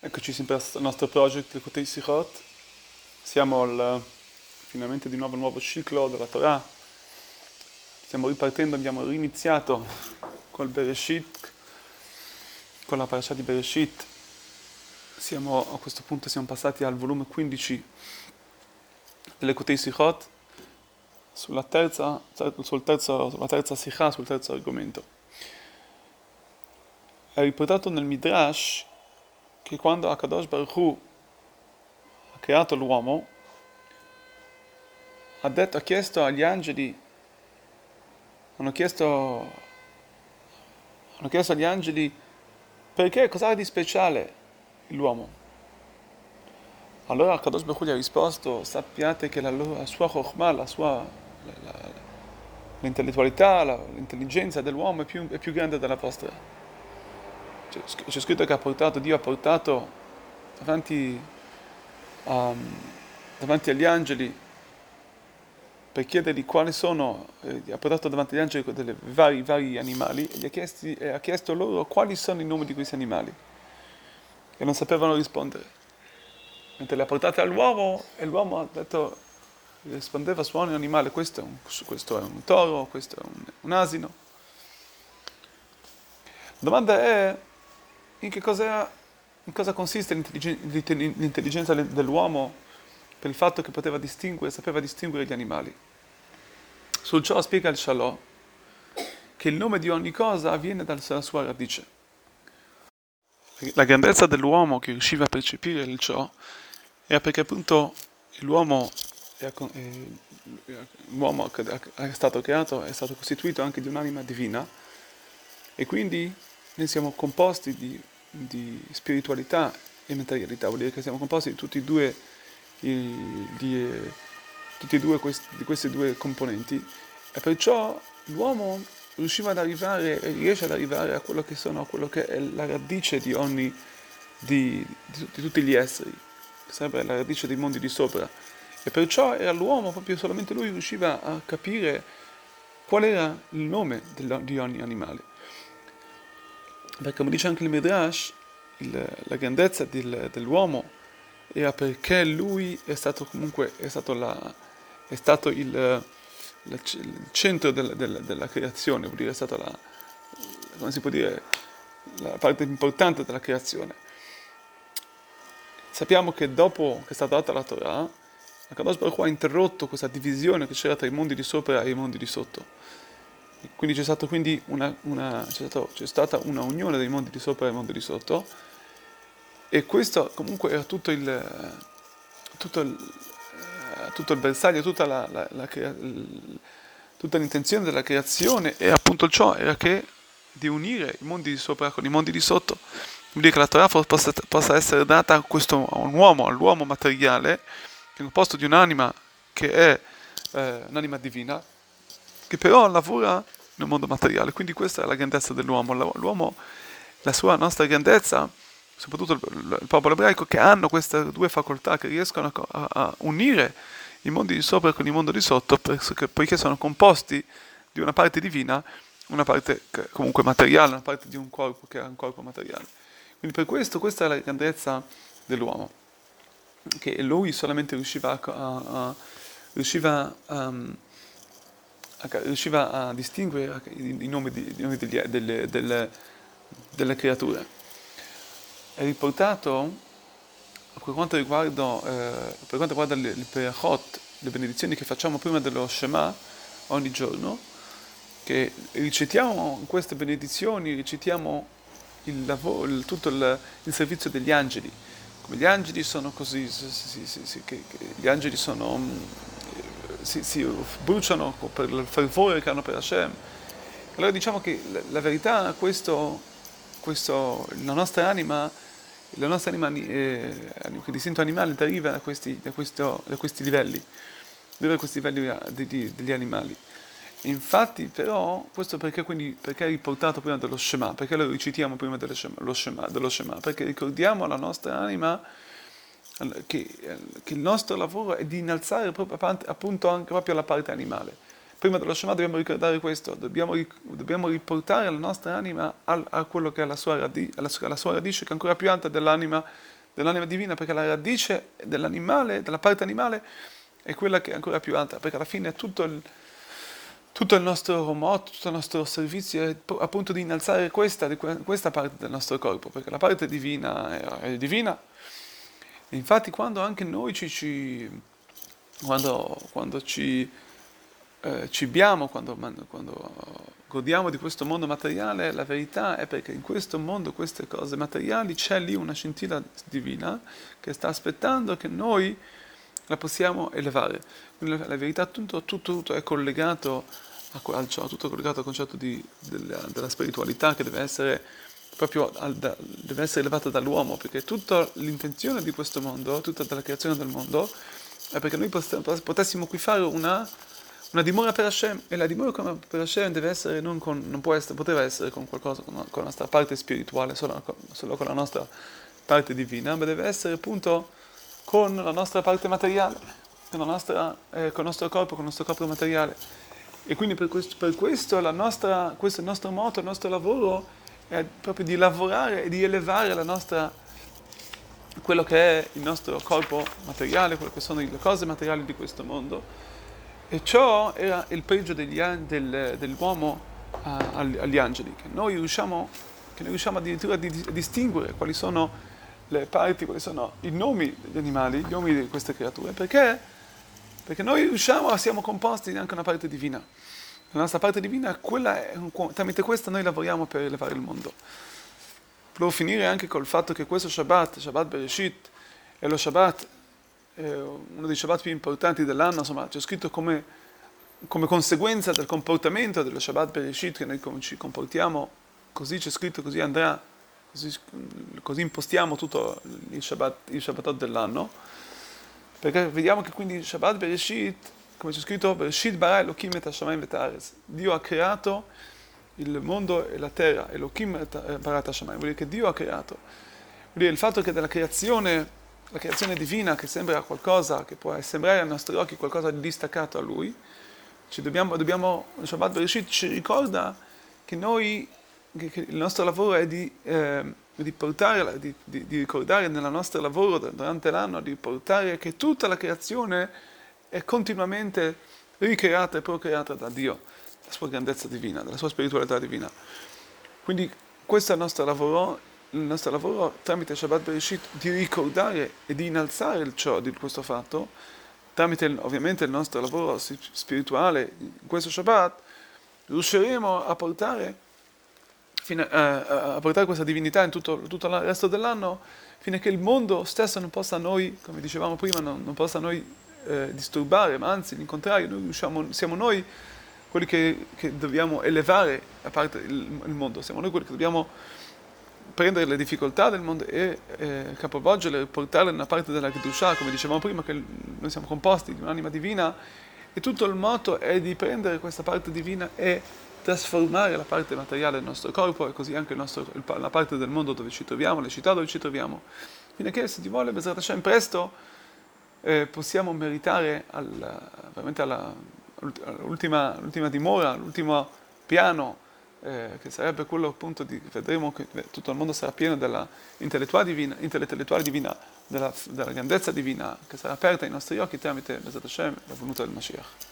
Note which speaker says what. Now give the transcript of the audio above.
Speaker 1: Eccoci sempre al nostro project Lekutei Sichot. Siamo al, finalmente di nuovo al nuovo ciclo della Torah. Stiamo ripartendo, abbiamo riniziato col Bereshit, con la parasha di Bereshit. Siamo, a questo punto siamo passati al volume 15 dell'Ekutei Sichot, sulla terza, sul terzo, sulla terza Sichah, sul terzo argomento. È riportato nel Midrash che quando Akadosh Baruch Hu ha creato l'uomo, ha, detto, ha chiesto agli angeli, hanno chiesto, hanno chiesto agli angeli perché, cos'ha di speciale l'uomo? Allora Akadosh Baruch gli ha risposto, sappiate che la, la sua chokhmah, la sua... La, la, l'intellettualità, l'intelligenza dell'uomo è più, è più grande della vostra c'è scritto che ha portato, Dio ha portato davanti, um, davanti agli angeli per chiedergli quali sono, eh, ha portato davanti agli angeli dei vari, vari, animali e chiesti, eh, ha chiesto loro quali sono i nomi di questi animali e non sapevano rispondere. Mentre le ha portate all'uomo e l'uomo ha detto, rispondeva su ogni animale, questo è un, questo è un toro, questo è un, un asino. La domanda è in che cosa, in cosa consiste l'intelligenza dell'uomo per il fatto che poteva distinguere, sapeva distinguere gli animali. Sul ciò spiega il Shalom che il nome di ogni cosa avviene dalla sua radice. La grandezza dell'uomo che riusciva a percepire il ciò era perché appunto l'uomo, è, l'uomo è stato creato, è stato costituito anche di un'anima divina e quindi noi siamo composti di, di, spiritualità e materialità, vuol dire che siamo composti di tutti e due, di, di, tutti e due questi, di questi due componenti e perciò l'uomo riusciva ad arrivare e riesce ad arrivare a quello che, sono, a quello che è la radice di ogni, di, di, di tutti gli esseri, che sarebbe la radice dei mondi di sopra. E perciò era l'uomo, proprio solamente lui riusciva a capire qual era il nome di ogni animale. Perché come dice anche il Midrash, il, la grandezza del, dell'uomo era perché lui è stato comunque è stato, la, è stato il, la, il, centro del, del, della creazione, vuol dire è stata la, come si può dire, la parte importante della creazione. Sappiamo che dopo che è stata data la Torah, Akadosh Baruch ha interrotto questa divisione che c'era tra i mondi di sopra e i mondi di sotto quindi c'è, stata quindi una, una, c'è, stato, c'è stata una unione dei mondi di sopra e dei mondi di sotto e questo comunque era tutto il, tutto il, eh, tutto il bersaglio, tutta, la, la, la, tutta l'intenzione della creazione e appunto ciò era che di unire i mondi di sopra con i mondi di sotto. Vuol dire che la Torah possa, possa essere data a, questo, a un uomo, all'uomo materiale, che è composto di un'anima che è eh, un'anima divina, che però lavora nel mondo materiale. Quindi questa è la grandezza dell'uomo. L'uomo, la sua nostra grandezza, soprattutto il, popolo ebraico, che hanno queste due facoltà, che riescono a, a unire i mondi di sopra con il mondo di sotto, perché, poiché sono composti di una parte divina, una parte comunque materiale, una parte di un corpo che è un corpo materiale. Quindi per questo questa è la grandezza dell'uomo, che lui solamente riusciva a, a, riusciva a, riusciva a distinguere i nomi, di, i nomi degli, delle, delle, delle, creature. È riportato per quanto riguarda, eh, per quanto riguarda le, le perachot, le benedizioni che facciamo prima dello Shema ogni giorno, che recitiamo queste benedizioni, recitiamo il lavoro, il, tutto il, il, servizio degli angeli. Come gli angeli sono così, sì, sì, sì, che, che gli angeli sono si, si, bruciano per il fervore che hanno per Hashem. Allora diciamo che la, la verità, questo, questo, la nostra anima, la nostra anima eh, che distinto animale deriva da questi, da questo, da questi livelli, deriva da questi livelli degli, degli animali. Infatti, però, questo perché, quindi, perché è riportato prima dello Shema? Perché lo recitiamo prima dello Shema? Dello Shema? Perché ricordiamo alla nostra anima che, che, il nostro lavoro è di innalzare proprio, appunto anche proprio la parte animale. prima dello Shema dobbiamo ricordare questo, dobbiamo, dobbiamo riportare la nostra anima al, a quello che è la sua, radi, alla, alla sua radice, che è ancora più alta dell'anima, dell'anima divina, perché la radice dell'animale, della parte animale, è quella che è ancora più alta, perché alla fine tutto il, tutto il nostro motto, tutto il nostro servizio è appunto di innalzare questa, questa parte del nostro corpo, perché la parte divina è, è divina. Infatti quando anche noi ci, ci quando, quando ci eh, cibiamo, quando, quando godiamo di questo mondo materiale, la verità è perché in questo mondo, queste cose materiali, c'è lì una scintilla divina che sta aspettando che noi la possiamo elevare. Quindi la, verità, tutto, tutto, tutto, è collegato a, ciò, tutto collegato al concetto di, della, della, spiritualità che deve essere proprio al, da, deve essere elevata dall'uomo, perché tutta l'intenzione di questo mondo, tutta la creazione del mondo, è perché noi potessimo qui fare una, una dimora per Hashem, e la dimora per Hashem deve essere, non, con, non può essere, poteva essere con qualcosa, con, con la nostra parte spirituale, solo, solo con la nostra parte divina, ma deve essere appunto con la nostra parte materiale, con, nostra, eh, con il nostro corpo, con il nostro corpo materiale. E quindi per questo, per questo, nostra, questo il nostro moto, il nostro lavoro è proprio di lavorare e di elevare la nostra, quello che è il nostro corpo materiale, quello che sono le cose materiali di questo mondo. E ciò era il pregio degli, del, dell'uomo uh, agli angeli, che noi riusciamo, che noi riusciamo addirittura a, di, a distinguere quali sono le parti, quali sono i nomi degli animali, gli nomi di queste creature, perché? Perché noi riusciamo, siamo composti di anche una parte divina. La nostra parte divina, quella è, tramite questa noi lavoriamo per elevare il mondo. Volevo finire anche col fatto che questo Shabbat, Shabbat Bereshit, è lo Shabbat, è uno dei Shabbat più importanti dell'anno, insomma, c'è scritto come, come conseguenza del comportamento dello Shabbat Bereshit, che noi ci comportiamo, così c'è scritto, così andrà così, così impostiamo tutto il Shabbat, il Shabbatot dell'anno, perché vediamo che quindi Shabbat Bereshit, come c'è scritto, Bereshit bara Elohim et Hashamayim et Dio ha creato il mondo e la terra, Elohim et barat Hashamayim, vuol dire che Dio ha creato. Vuol dire il fatto che della creazione, la creazione divina che sembra qualcosa, che può sembrare ai nostri occhi qualcosa di distaccato a Lui, ci dobbiamo, dobbiamo, Shabbat Bereshit ci ricorda che noi che il nostro lavoro è di, eh, di portare, di, di, di, ricordare nel nostro lavoro durante l'anno, di portare che tutta la creazione è continuamente ricreata e procreata da Dio, la sua grandezza divina, dalla sua spiritualità divina. Quindi questo è il nostro lavoro, il nostro lavoro tramite Shabbat Bereshit di ricordare e di innalzare ciò di questo fatto, tramite ovviamente il nostro lavoro spirituale in questo Shabbat, riusciremo a portare fino a, a, portare questa divinità in tutto, tutto, il resto dell'anno, fino a che il mondo stesso non possa noi, come dicevamo prima, non, non possa noi eh, disturbare, ma anzi, in contrario, noi riusciamo, siamo noi quelli che, che, dobbiamo elevare a parte il, il, mondo, siamo noi quelli che dobbiamo prendere le difficoltà del mondo e eh, capovolgerle, portarle nella parte della Kedusha, come dicevamo prima, che noi siamo composti di un'anima divina, e tutto il moto è di prendere questa parte divina e trasformare la parte materiale del nostro corpo e così anche nostro, la parte del mondo dove ci troviamo, le città dove ci troviamo, fino a che se ti vuole Bezrat Hashem presto eh, possiamo meritare al, veramente alla, all'ultima, all'ultima dimora, all'ultimo piano, eh, che sarebbe quello appunto di, vedremo che tutto il mondo sarà pieno dell'intellettuale divina, divina della, della grandezza divina che sarà aperta ai nostri occhi tramite Bezrat Hashem, la venuta del Mashiach.